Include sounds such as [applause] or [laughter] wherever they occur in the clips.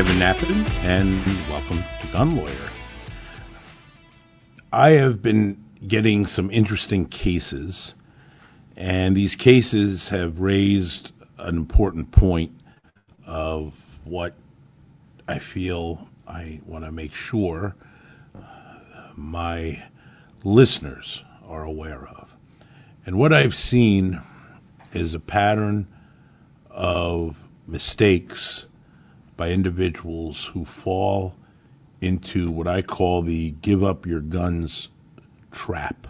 Evan Nappen, and welcome to Gun Lawyer. I have been getting some interesting cases, and these cases have raised an important point of what I feel I want to make sure uh, my listeners are aware of. And what I've seen is a pattern of mistakes by individuals who fall into what I call the give up your guns trap.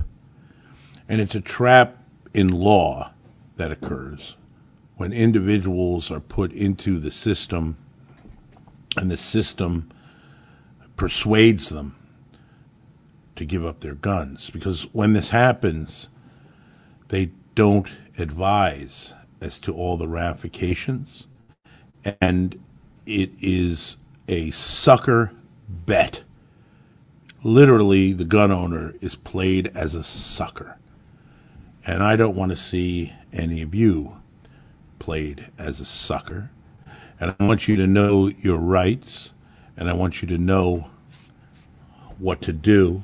And it's a trap in law that occurs when individuals are put into the system and the system persuades them to give up their guns. Because when this happens, they don't advise as to all the ramifications. And it is a sucker bet. Literally, the gun owner is played as a sucker. And I don't want to see any of you played as a sucker. And I want you to know your rights, and I want you to know what to do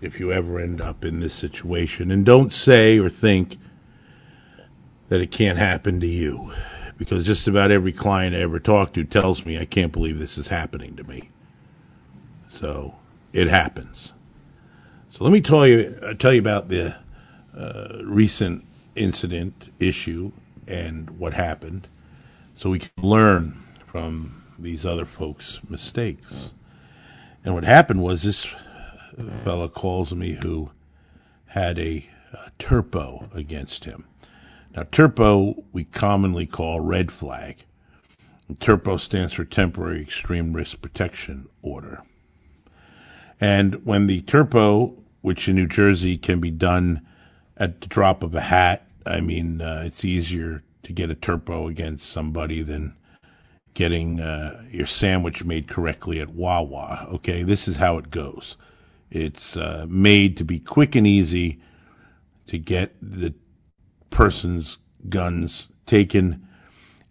if you ever end up in this situation. And don't say or think that it can't happen to you, because just about every client I ever talk to tells me, I can't believe this is happening to me. So it happens. So let me tell you, uh, tell you about the uh, recent incident issue and what happened so we can learn from these other folks' mistakes. And what happened was this fellow calls me who had a, a TERPO against him. Now, TERPO we commonly call red flag. And TERPO stands for Temporary Extreme Risk Protection Order. And when the TERPO, which in New Jersey can be done at the drop of a hat, I mean, uh, it's easier to get a TERPO against somebody than getting uh, your sandwich made correctly at Wawa. Okay, this is how it goes. It's uh, made to be quick and easy to get the person's guns taken,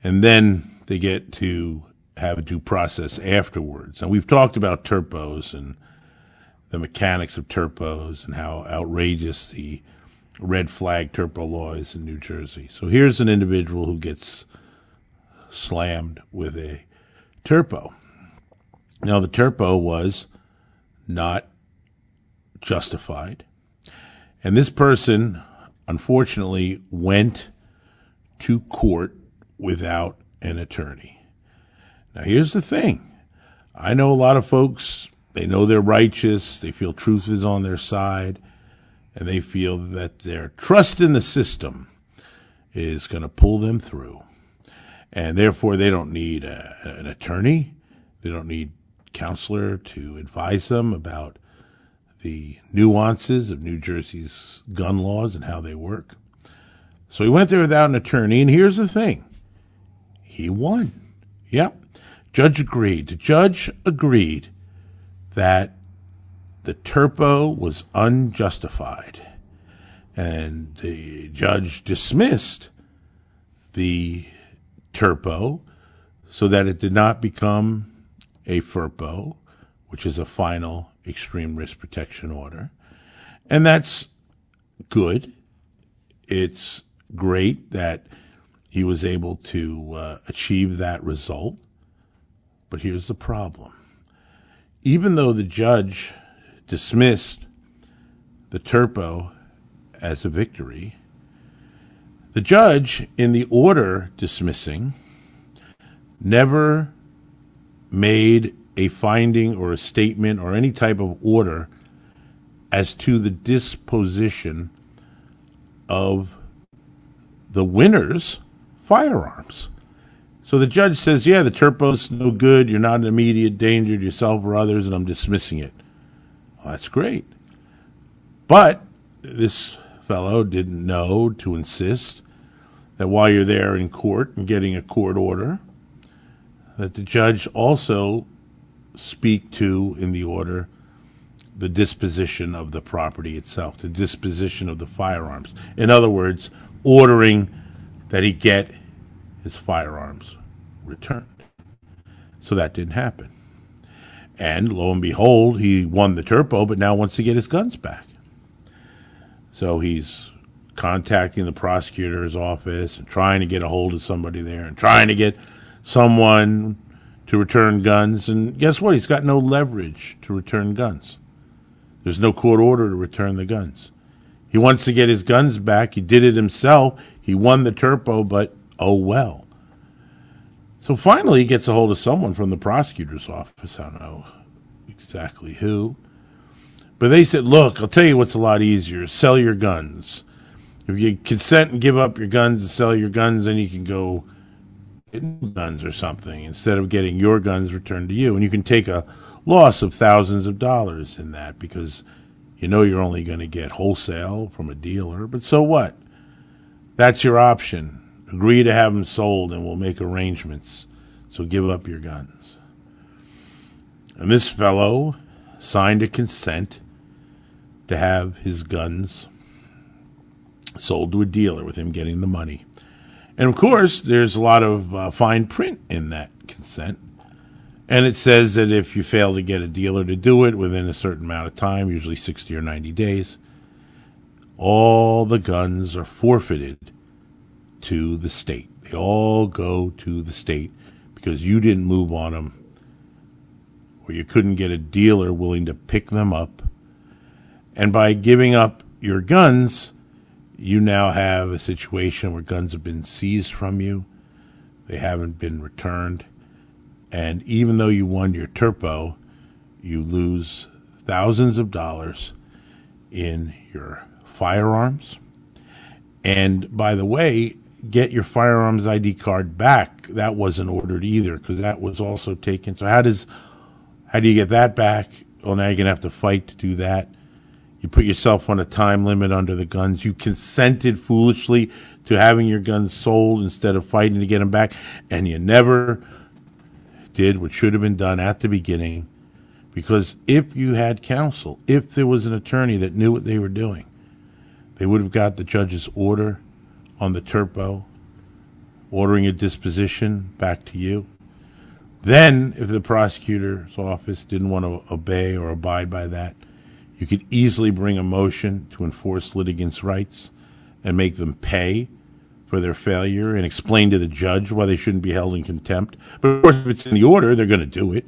and then they get to have a due process afterwards. And we've talked about TERPOs and the mechanics of TERPOs and how outrageous the red flag TERPO law is in New Jersey. So here's an individual who gets slammed with a TERPO. Now the TERPO was not justified. And this person, unfortunately, went to court without an attorney. Now, here's the thing I know a lot of folks, they know they're righteous, they feel truth is on their side, and they feel that their trust in the system is going to pull them through. And therefore, they don't need a, an attorney, they don't need counselor to advise them about the nuances of New Jersey's gun laws and how they work. So he went there without an attorney, and here's the thing he won. Yep. Judge agreed. The judge agreed that the TERPO was unjustified. And the judge dismissed the TERPO so that it did not become a FERPO, which is a final extreme risk protection order. And that's good. It's great that he was able to uh, achieve that result. But here's the problem. Even though the judge dismissed the TERPO as a victory, the judge, in the order dismissing, never made a finding or a statement or any type of order as to the disposition of the winner's firearms. So the judge says, Yeah, the TERPO's no good. You're not in immediate danger to yourself or others, and I'm dismissing it. Well, that's great. But this fellow didn't know to insist that while you're there in court and getting a court order, that the judge also speak to in the order the disposition of the property itself, the disposition of the firearms. In other words, ordering that he get his firearms returned. So that didn't happen. And lo and behold, he won the TERPO, but now wants to get his guns back. So he's contacting the prosecutor's office and trying to get a hold of somebody there and trying to get someone to return guns. And guess what? He's got no leverage to return guns. There's no court order to return the guns. He wants to get his guns back. He did it himself. He won the TERPO, but oh well. So finally, he gets a hold of someone from the prosecutor's office. I don't know exactly who. But they said, look, I'll tell you what's a lot easier sell your guns. If you consent and give up your guns and sell your guns, then you can go guns or something instead of getting your guns returned to you. And you can take a loss of thousands of dollars in that because you know you're only going to get wholesale from a dealer. But so what? That's your option. Agree to have them sold and we'll make arrangements. So give up your guns. And this fellow signed a consent to have his guns sold to a dealer with him getting the money. And of course, there's a lot of uh, fine print in that consent. And it says that if you fail to get a dealer to do it within a certain amount of time, usually 60 or 90 days, all the guns are forfeited to the state. They all go to the state because you didn't move on them or you couldn't get a dealer willing to pick them up. And by giving up your guns, you now have a situation where guns have been seized from you, they haven't been returned, and even though you won your TERPO, you lose thousands of dollars in your firearms. And by the way, get your firearms ID card back. That wasn't ordered either because that was also taken. So how does how do you get that back? Well, now you're gonna have to fight to do that. You put yourself on a time limit under the guns. You consented foolishly to having your guns sold instead of fighting to get them back. And you never did what should have been done at the beginning. Because if you had counsel, if there was an attorney that knew what they were doing, they would have got the judge's order on the TERPO, ordering a disposition back to you. Then, if the prosecutor's office didn't want to obey or abide by that, you could easily bring a motion to enforce litigants' rights and make them pay for their failure and explain to the judge why they shouldn't be held in contempt. But of course, if it's in the order, they're going to do it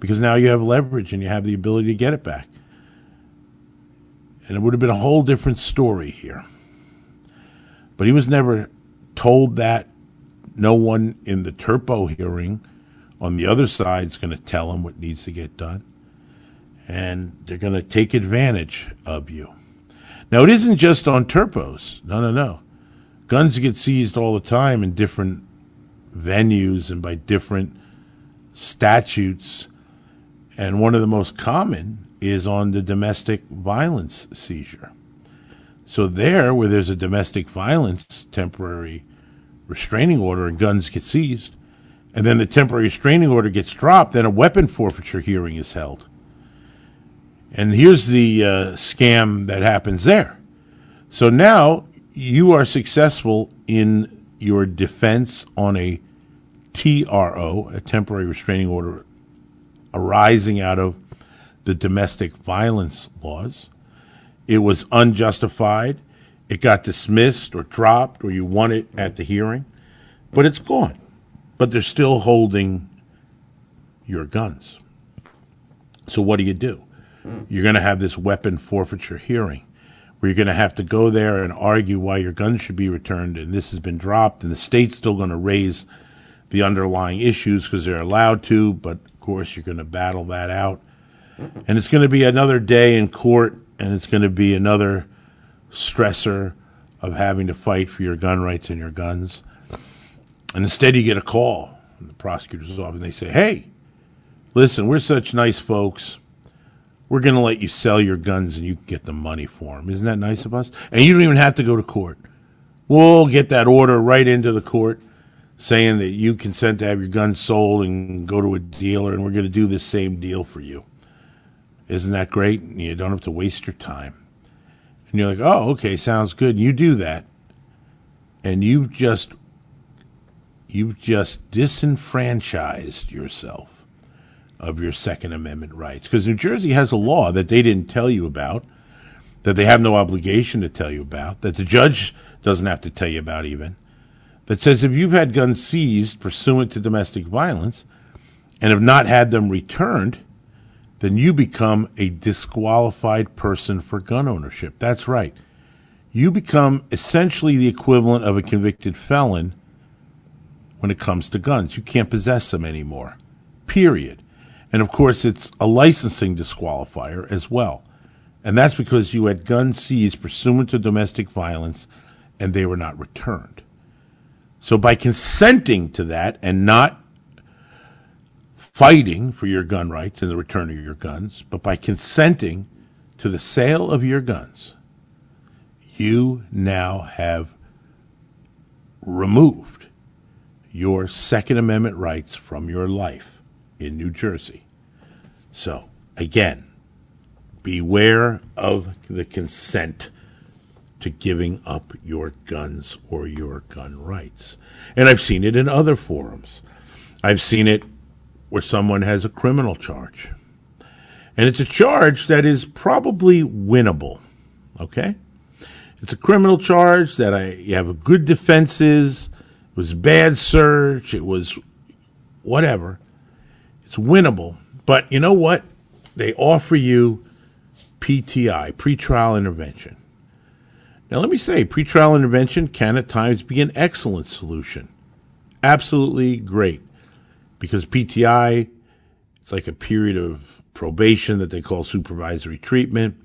because now you have leverage and you have the ability to get it back. And it would have been a whole different story here. But he was never told that. No one in the TERPO hearing on the other side is going to tell him what needs to get done and they're going to take advantage of you. Now, it isn't just on TERPOs. No, no, no. Guns get seized all the time in different venues and by different statutes. And one of the most common is on the domestic violence seizure. So, there, where there's a domestic violence temporary restraining order and guns get seized, and then the temporary restraining order gets dropped, then a weapon forfeiture hearing is held. And here's the uh, scam that happens there. So now you are successful in your defense on a TRO, a temporary restraining order arising out of the domestic violence laws. It was unjustified. It got dismissed or dropped, or you won it at the hearing, but it's gone. But they're still holding your guns. So what do you do? Mm. you're going to have this weapon forfeiture hearing where you're going to have to go there and argue why your gun should be returned and this has been dropped and the state's still going to raise the underlying issues because they're allowed to but of course you're going to battle that out. And it's going to be another day in court and it's going to be another stressor of having to fight for your gun rights and your guns. And instead you get a call from the prosecutor's office and they say hey listen we're such nice folks we're going to let you sell your guns and you get the money for them. Isn't that nice of us? And you don't even have to go to court. We'll get that order right into the court saying that you consent to have your guns sold and go to a dealer and we're going to do this same deal for you. Isn't that great? You don't have to waste your time. And you're like, oh, okay, sounds good. You do that. And you've just, you've just disenfranchised yourself of your Second Amendment rights. Because New Jersey has a law that they didn't tell you about, that they have no obligation to tell you about, that the judge doesn't have to tell you about even, that says if you've had guns seized pursuant to domestic violence and have not had them returned, then you become a disqualified person for gun ownership. That's right. You become essentially the equivalent of a convicted felon when it comes to guns. You can't possess them anymore. Period. And of course, it's a licensing disqualifier as well. And that's because you had guns seized pursuant to domestic violence and they were not returned. So by consenting to that and not fighting for your gun rights and the return of your guns, but by consenting to the sale of your guns, you now have removed your Second Amendment rights from your life in New Jersey. So, again, beware of the consent to giving up your guns or your gun rights. And I've seen it in other forums. I've seen it where someone has a criminal charge. And it's a charge that is probably winnable. Okay? It's a criminal charge that I you have a good defenses. It was bad search. It was whatever. It's winnable. But you know what? They offer you PTI, pretrial intervention. Now, let me say, pretrial intervention can at times be an excellent solution. Absolutely great. Because PTI, it's like a period of probation that they call supervisory treatment.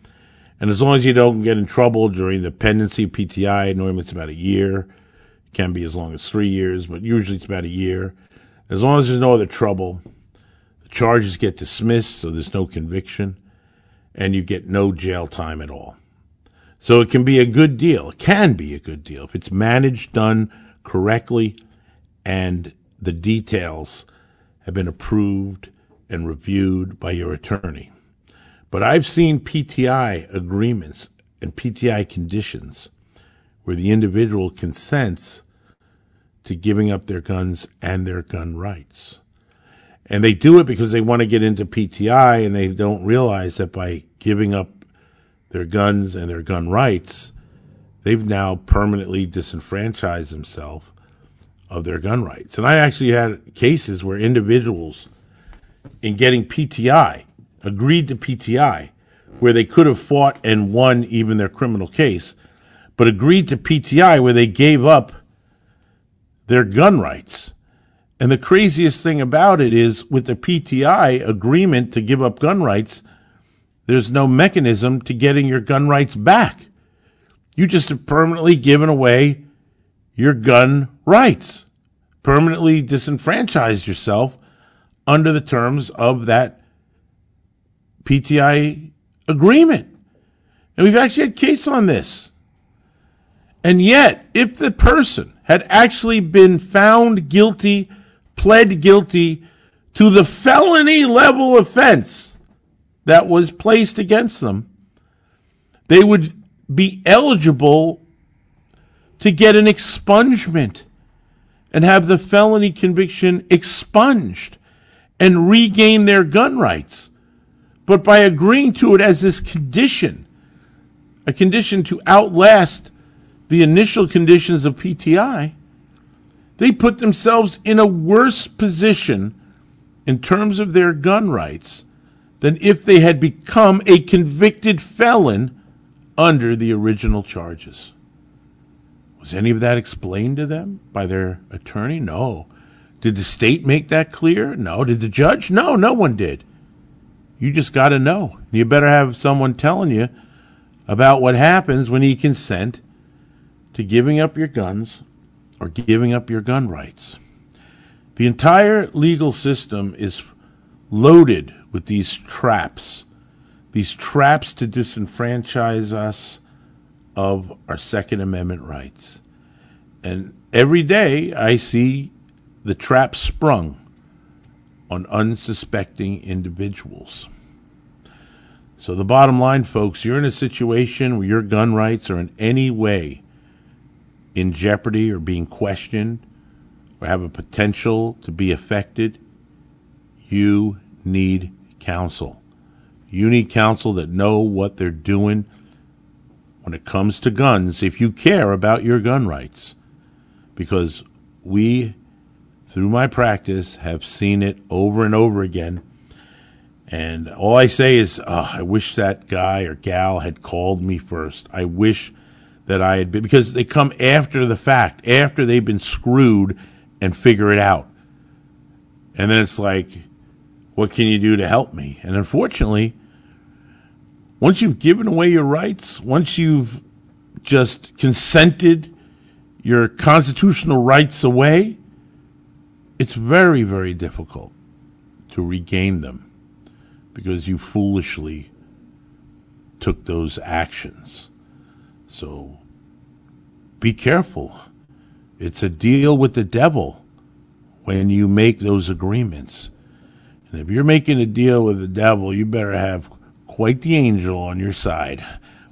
And as long as you don't get in trouble during the pendency of PTI, normally it's about a year. It can be as long as three years, but usually it's about a year. As long as there's no other trouble, the charges get dismissed, so there's no conviction, and you get no jail time at all. So it can be a good deal. It can be a good deal if it's managed, done correctly, and the details have been approved and reviewed by your attorney. But I've seen PTI agreements and PTI conditions where the individual consents to giving up their guns and their gun rights. And they do it because they want to get into PTI and they don't realize that by giving up their guns and their gun rights, they've now permanently disenfranchised themselves of their gun rights. And I actually had cases where individuals, in getting PTI, agreed to PTI, where they could have fought and won even their criminal case, but agreed to PTI where they gave up their gun rights. And the craziest thing about it is with the PTI agreement to give up gun rights, there's no mechanism to getting your gun rights back. You just have permanently given away your gun rights, permanently disenfranchised yourself under the terms of that PTI agreement. And we've actually had case on this. And yet, if the person had actually been found guilty, pled guilty to the felony level offense, that was placed against them, they would be eligible to get an expungement and have the felony conviction expunged and regain their gun rights. But by agreeing to it as this condition, a condition to outlast the initial conditions of PTI, they put themselves in a worse position in terms of their gun rights than if they had become a convicted felon under the original charges. Was any of that explained to them by their attorney? No. Did the state make that clear? No. Did the judge? No, no one did. You just got to know. You better have someone telling you about what happens when you consent to giving up your guns or giving up your gun rights. The entire legal system is loaded with these traps, these traps to disenfranchise us of our Second Amendment rights. And every day I see the trap sprung on unsuspecting individuals. So, the bottom line, folks, you're in a situation where your gun rights are in any way in jeopardy or being questioned or have a potential to be affected, you need counsel. You need counsel that know what they're doing when it comes to guns if you care about your gun rights. Because we, through my practice, have seen it over and over again. And all I say is, oh, I wish that guy or gal had called me first. I wish that I had been, because they come after the fact, after they've been screwed and figure it out. And then it's like, what can you do to help me? And unfortunately, once you've given away your rights, once you've just consented your constitutional rights away, it's very, very difficult to regain them because you foolishly took those actions. So be careful. It's a deal with the devil when you make those agreements. And if you're making a deal with the devil, you better have quite the angel on your side.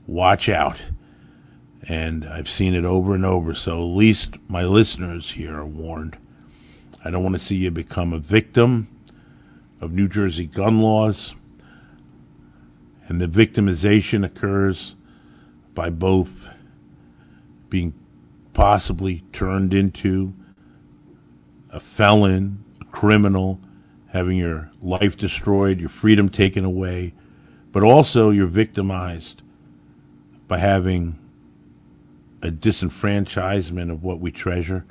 Watch out. And I've seen it over and over, so at least my listeners here are warned. I don't want to see you become a victim of New Jersey gun laws. And the victimization occurs by both being possibly turned into a felon, a criminal, having your life destroyed, your freedom taken away, but also you're victimized by having a disenfranchisement of what we treasure,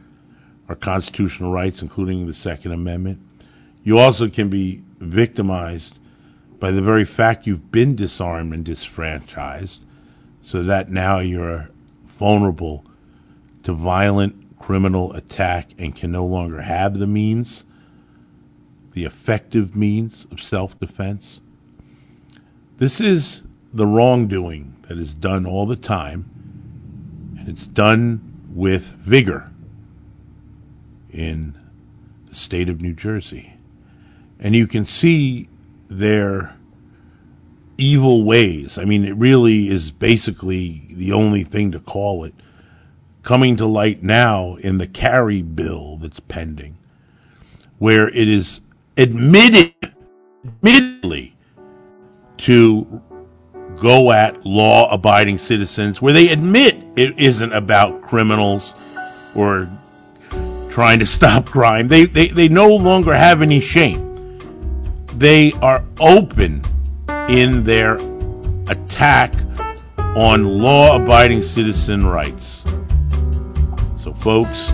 our constitutional rights, including the Second Amendment. You also can be victimized by the very fact you've been disarmed and disfranchised, so that now you're vulnerable to violent criminal attack and can no longer have the means, the effective means of self defense. This is the wrongdoing that is done all the time, and it's done with vigor in the state of New Jersey. And you can see their evil ways. I mean, it really is basically the only thing to call it coming to light now in the carry bill that's pending, where it is admitted, admittedly, to go at law abiding citizens, where they admit it isn't about criminals or trying to stop [laughs] crime. They, they, they no longer have any shame. They are open in their attack on law abiding citizen rights. So, folks,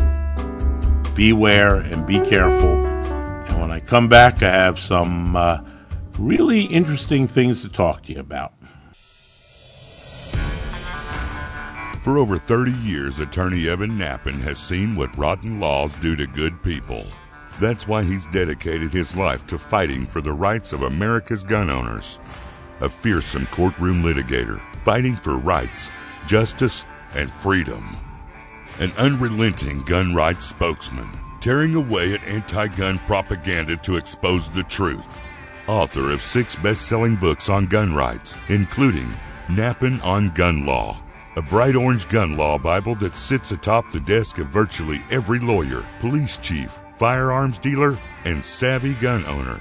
beware and be careful. And when I come back, I have some uh, really interesting things to talk to you about. For over 30 years, attorney Evan Nappen has seen what rotten laws do to good people. That's why he's dedicated his life to fighting for the rights of America's gun owners. A fearsome courtroom litigator, fighting for rights, justice, and freedom. An unrelenting gun rights spokesman, tearing away at anti gun propaganda to expose the truth. Author of six best selling books on gun rights, including Nappen on Gun Law, a bright orange gun law Bible that sits atop the desk of virtually every lawyer, police chief, firearms dealer, and savvy gun owner.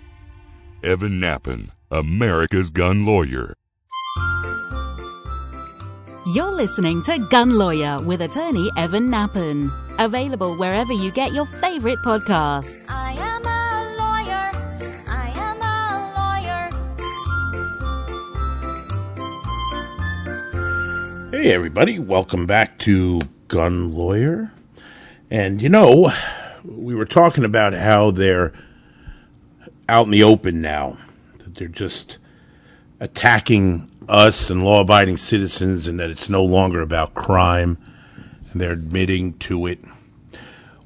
Evan Nappen, America's gun lawyer. You're listening to Gun Lawyer with attorney Evan Nappen. Available wherever you get your favorite podcasts. I am a lawyer. I am a lawyer. Hey, everybody, welcome back to Gun Lawyer. And you know, we were talking about how they're out in the open now, that they're just attacking us and law abiding citizens, and that it's no longer about crime, and they're admitting to it.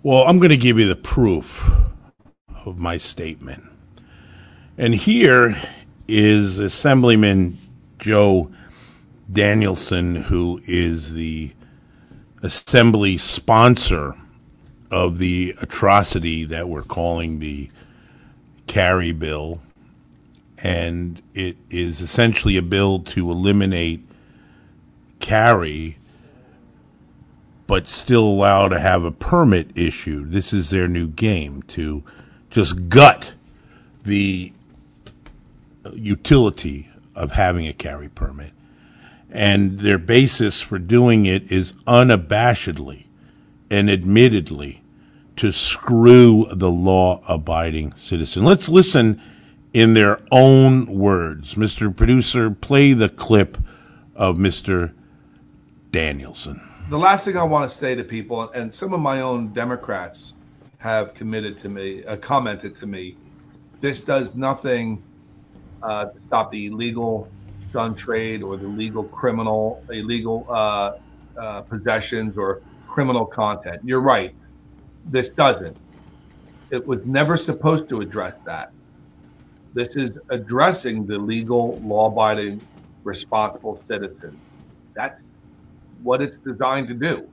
Well, I'm going to give you the proof of my statement. And here is Assemblyman Joe Danielsen, who is the assembly sponsor of the atrocity that we're calling the carry bill. And it is essentially a bill to eliminate carry, but still allow to have a permit issued. This is their new game to just gut the utility of having a carry permit. And their basis for doing it is unabashedly and admittedly to screw the law abiding citizen. Let's listen in their own words. Mr. Producer, play the clip of Mr. Danielsen. the last thing I want to say to people, and some of my own Democrats have committed to me, uh, commented to me, this does nothing uh, to stop the illegal gun trade or the legal criminal, illegal uh, uh, possessions or criminal content. You're right. This doesn't. It was never supposed to address that. This is addressing the legal, law abiding, responsible citizens. That's what it's designed to do.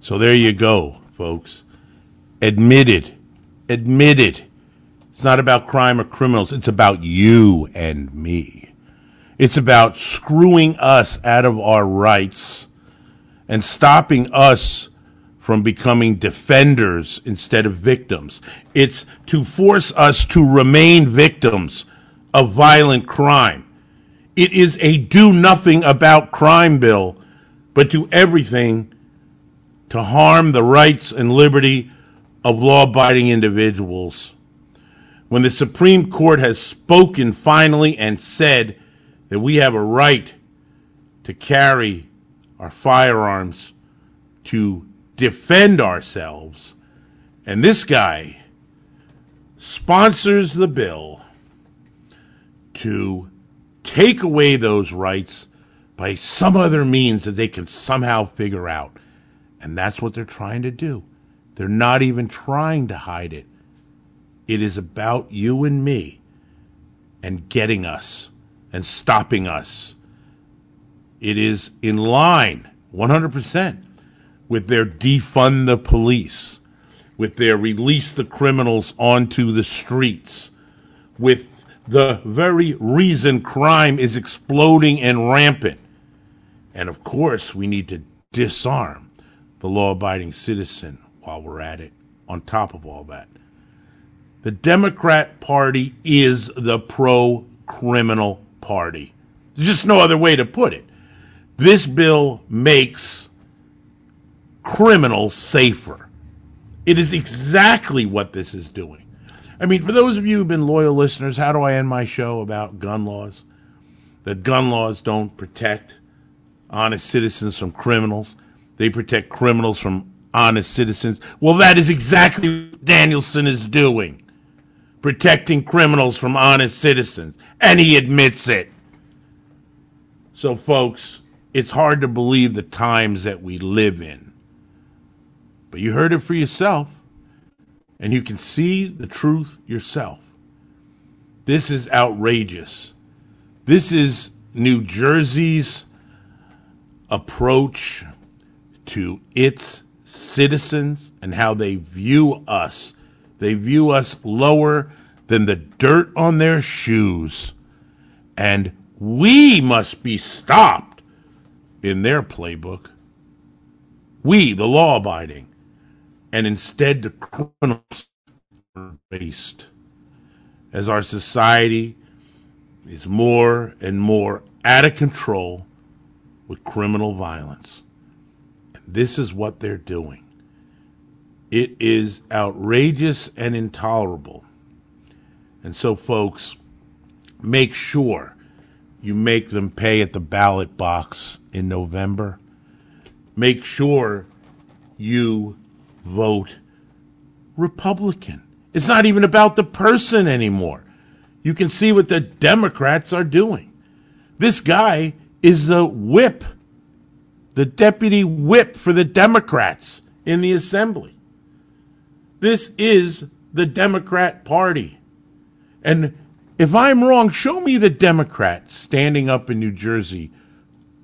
So there you go, folks. Admitted. Admitted. It's not about crime or criminals. It's about you and me. It's about screwing us out of our rights and stopping us from becoming defenders instead of victims. It's to force us to remain victims of violent crime. It is a do nothing about crime bill, but do everything to harm the rights and liberty of law abiding individuals. When the Supreme Court has spoken finally and said that we have a right to carry our firearms to defend ourselves, and this guy sponsors the bill to take away those rights by some other means that they can somehow figure out. And that's what they're trying to do. They're not even trying to hide it. It is about you and me and getting us and stopping us. It is in line 100% with their defund the police, with their release the criminals onto the streets, with the very reason crime is exploding and rampant. And of course, we need to disarm the law abiding citizen while we're at it, on top of all that. The Democrat Party is the pro criminal party. There's just no other way to put it. This bill makes criminals safer. It is exactly what this is doing. I mean, for those of you who've been loyal listeners, how do I end my show about gun laws? That gun laws don't protect honest citizens from criminals. They protect criminals from honest citizens. Well, that is exactly what Danielsen is doing. Protecting criminals from honest citizens. And he admits it. So, folks, it's hard to believe the times that we live in. But you heard it for yourself, and you can see the truth yourself. This is outrageous. This is New Jersey's approach to its citizens and how they view us. They view us lower than the dirt on their shoes. And we must be stopped in their playbook. We, the law abiding. And instead, the criminals are based. As our society is more and more out of control with criminal violence. And this is what they're doing. It is outrageous and intolerable. And so, folks, make sure you make them pay at the ballot box in November. Make sure you vote Republican. It's not even about the person anymore. You can see what the Democrats are doing. This guy is the whip, the deputy whip for the Democrats in the assembly. This is the Democrat Party. And if I'm wrong, show me the Democrat standing up in New Jersey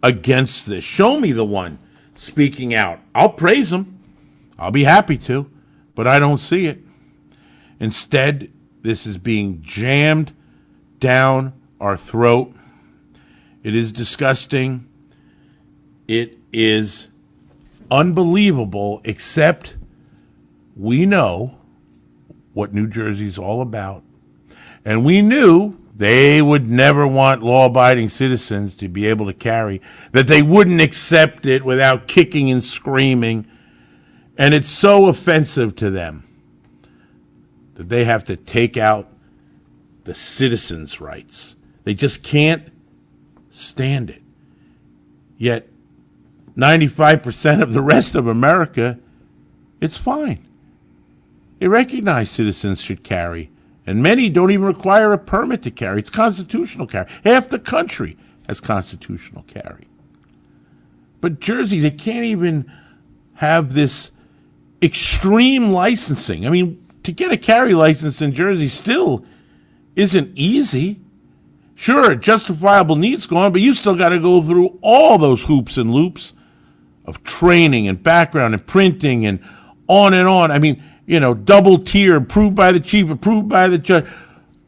against this. Show me the one speaking out. I'll praise them. I'll be happy to, but I don't see it. Instead, this is being jammed down our throat. It is disgusting. It is unbelievable, except we know what New Jersey's all about. And we knew they would never want law abiding citizens to be able to carry, that they wouldn't accept it without kicking and screaming. And it's so offensive to them that they have to take out the citizens' rights. They just can't stand it. Yet, 95% of the rest of America, it's fine. They recognize citizens should carry, and many don't even require a permit to carry. It's constitutional carry. Half the country has constitutional carry. But Jersey, they can't even have this extreme licensing. I mean, to get a carry license in Jersey still isn't easy. Sure, justifiable needs gone, but you still got to go through all those hoops and loops of training and background and printing and on and on. I mean, you know, double tier, approved by the chief, approved by the judge,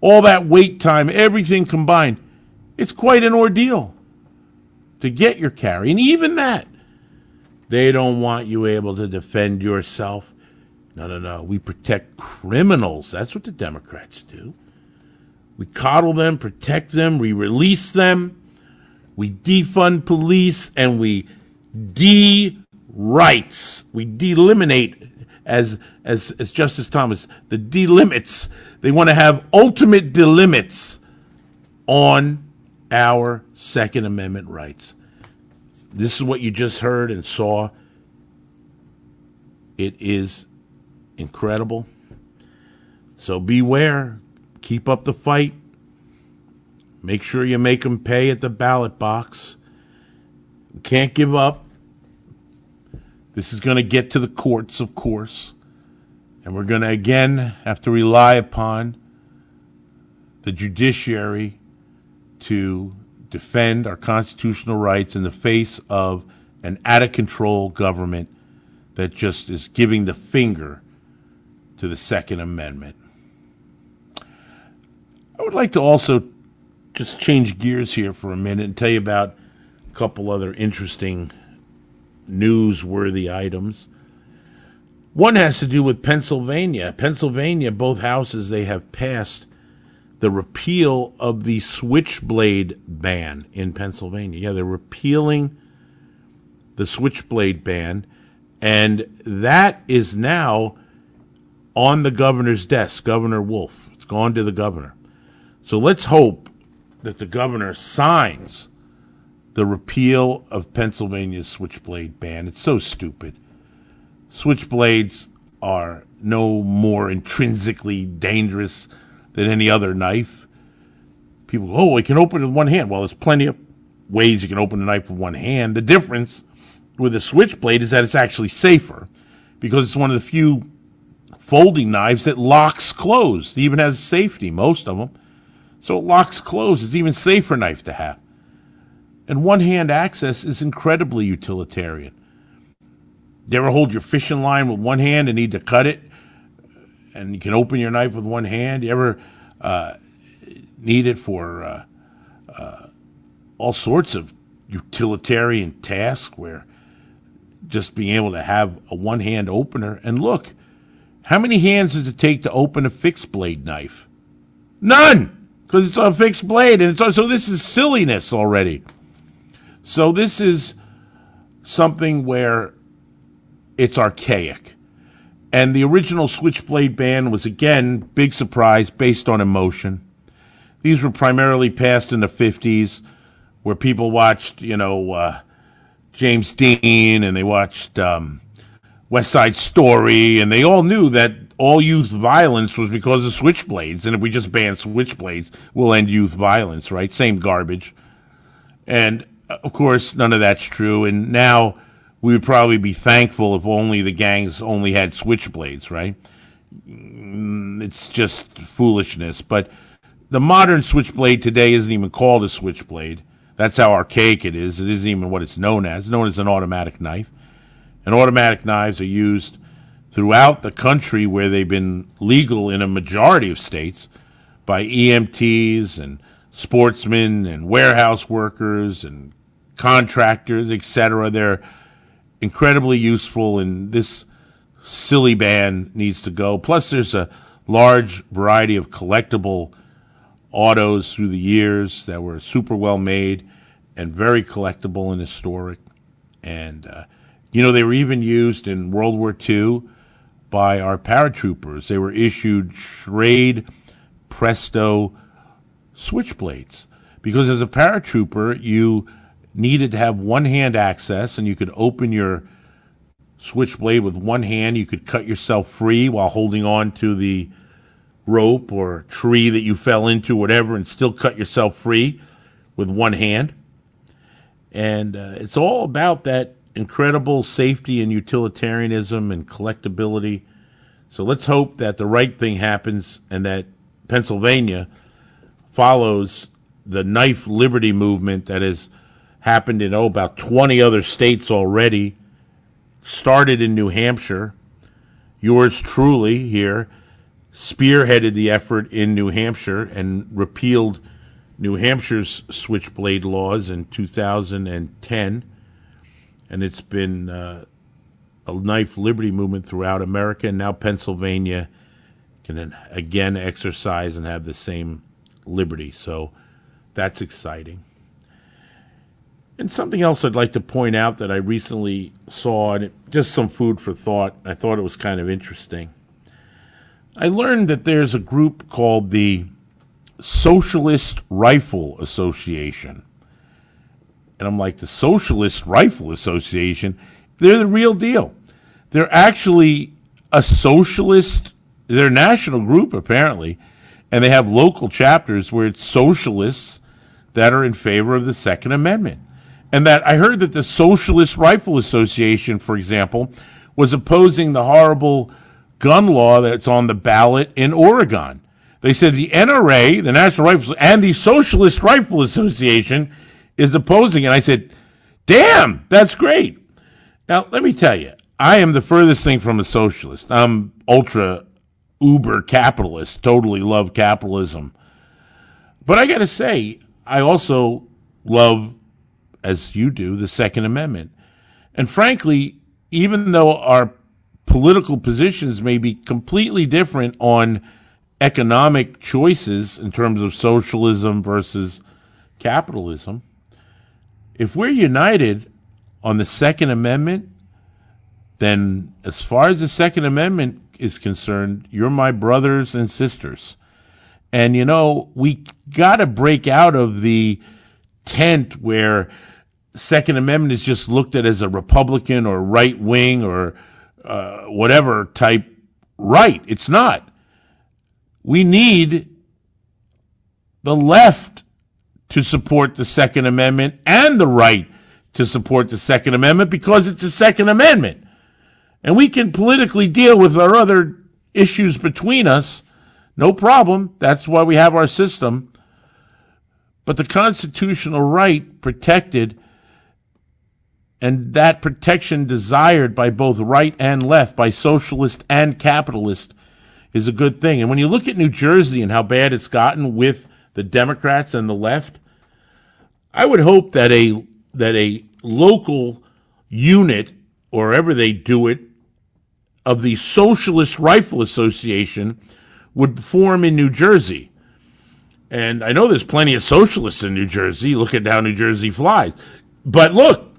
all that wait time, everything combined. It's quite an ordeal to get your carry. And even that, they don't want you able to defend yourself. No, no, no. We protect criminals. That's what the Democrats do. We coddle them, protect them, we release them, we defund police, and we de rights. We delimit as as as Justice Thomas, the delimits. They want to have ultimate delimits on our Second Amendment rights. This is what you just heard and saw. It is incredible. So beware. Keep up the fight. Make sure you make them pay at the ballot box. Can't give up. This is going to get to the courts, of course. And we're going to again have to rely upon the judiciary to defend our constitutional rights in the face of an out of control government that just is giving the finger to the Second Amendment. I would like to also just change gears here for a minute and tell you about a couple other interesting newsworthy items. One has to do with Pennsylvania. Pennsylvania, both houses, they have passed the repeal of the switchblade ban in Pennsylvania. Yeah, they're repealing the switchblade ban, and that is now on the governor's desk, Governor Wolf. It's gone to the governor. So let's hope that the governor signs the repeal of Pennsylvania's switchblade ban. It's so stupid. Switchblades are no more intrinsically dangerous than any other knife. People go, oh, I can open it with one hand. Well, there's plenty of ways you can open a knife with one hand. The difference with a switchblade is that it's actually safer because it's one of the few folding knives that locks closed. It even has safety, most of them. So it locks closed. It's even safer knife to have. And one hand access is incredibly utilitarian. You ever hold your fishing line with one hand and need to cut it? And you can open your knife with one hand? You ever uh, need it for uh, uh, all sorts of utilitarian tasks where just being able to have a one hand opener? And look, how many hands does it take to open a fixed blade knife? None! Because it's a fixed blade. And so, so this is silliness already. So this is something where it's archaic. And the original Switchblade ban was again big surprise based on emotion. These were primarily passed in the 50s where people watched, you know, uh, James Dean and they watched um, West Side Story and they all knew that all youth violence was because of switchblades. And if we just ban switchblades, we'll end youth violence, right? Same garbage. And of course, none of that's true. And now we would probably be thankful if only the gangs only had switchblades, right? Mm, It's just foolishness. But the modern switchblade today isn't even called a switchblade. That's how archaic it is. It isn't even what it's known as. It's known as an automatic knife. And automatic knives are used throughout the country where they've been legal in a majority of states by EMTs and sportsmen and warehouse workers and contractors, etc. They're incredibly useful, and this silly ban needs to go. Plus, there's a large variety of collectible autos through the years that were super well made and very collectible and historic. And, uh, you know, they were even used in World War II by our paratroopers. They were issued Schrade Presto switchblades because as a paratrooper, you needed to have one hand access and you could open your switchblade with one hand. You could cut yourself free while holding on to the rope or tree that you fell into, whatever, and still cut yourself free with one hand. And uh, it's all about that incredible safety and utilitarianism and collectability. So let's hope that the right thing happens and that Pennsylvania follows the knife liberty movement that has happened in oh about 20 other states already started in New Hampshire. Yours truly here spearheaded the effort in New Hampshire and repealed New Hampshire's switchblade laws in 2010 and it's been uh, a knife liberty movement throughout America. And now Pennsylvania can again exercise and have the same liberty. So that's exciting and something else I'd like to point out that I recently saw, and it, just some food for thought. I thought it was kind of interesting. I learned that there's a group called the Socialist Rifle Association. And I'm like, the Socialist Rifle Association? They're the real deal. They're actually a socialist, they're a national group, apparently, and they have local chapters where it's socialists that are in favor of the Second Amendment. And that I heard that the Socialist Rifle Association, for example, was opposing the horrible gun law that's on the ballot in Oregon. They said the NRA, the National Rifle, and the Socialist Rifle Association is opposing it. I said, damn, that's great. Now, let me tell you, I am the furthest thing from a socialist. I'm ultra uber capitalist, totally love capitalism. But I got to say, I also love, as you do, the Second Amendment. And frankly, even though our political positions may be completely different on economic choices in terms of socialism versus capitalism, if we're united on the Second Amendment, then as far as the Second Amendment is concerned, you're my brothers and sisters. And you know, we got to break out of the tent where Second Amendment is just looked at as a Republican or right wing or uh, whatever type right. It's not. We need the left to support the Second Amendment and the right to support the Second Amendment because it's a Second Amendment. And we can politically deal with our other issues between us. No problem. That's why we have our system. But the constitutional right protected and that protection desired by both right and left, by socialist and capitalist, is a good thing. And when you look at New Jersey and how bad it's gotten with the Democrats and the left, I would hope that a that a local unit, or wherever they do it, of the Socialist Rifle Association would form in New Jersey. And I know there's plenty of socialists in New Jersey. Look at how New Jersey flies. But look,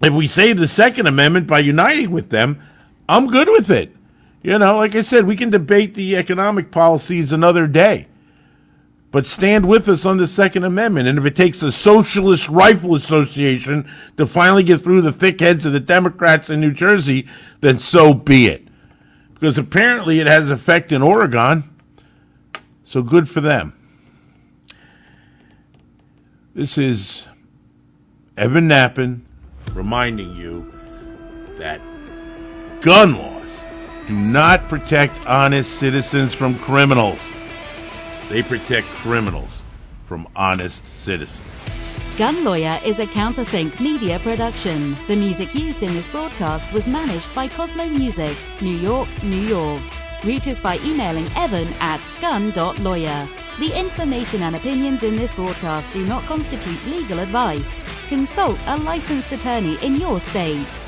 if we save the Second Amendment by uniting with them, I'm good with it. You know, like I said, we can debate the economic policies another day. But stand with us on the Second Amendment. And if it takes the Socialist Rifle Association to finally get through the thick heads of the Democrats in New Jersey, then so be it. Because apparently it has effect in Oregon. So good for them. This is Evan Nappen reminding you that gun laws do not protect honest citizens from criminals. They protect criminals from honest citizens. Gun Lawyer is a Counterthink media production. The music used in this broadcast was managed by Cosmo Music, New York, New York. Reach us by emailing evan at gun.lawyer. The information and opinions in this broadcast do not constitute legal advice. Consult a licensed attorney in your state.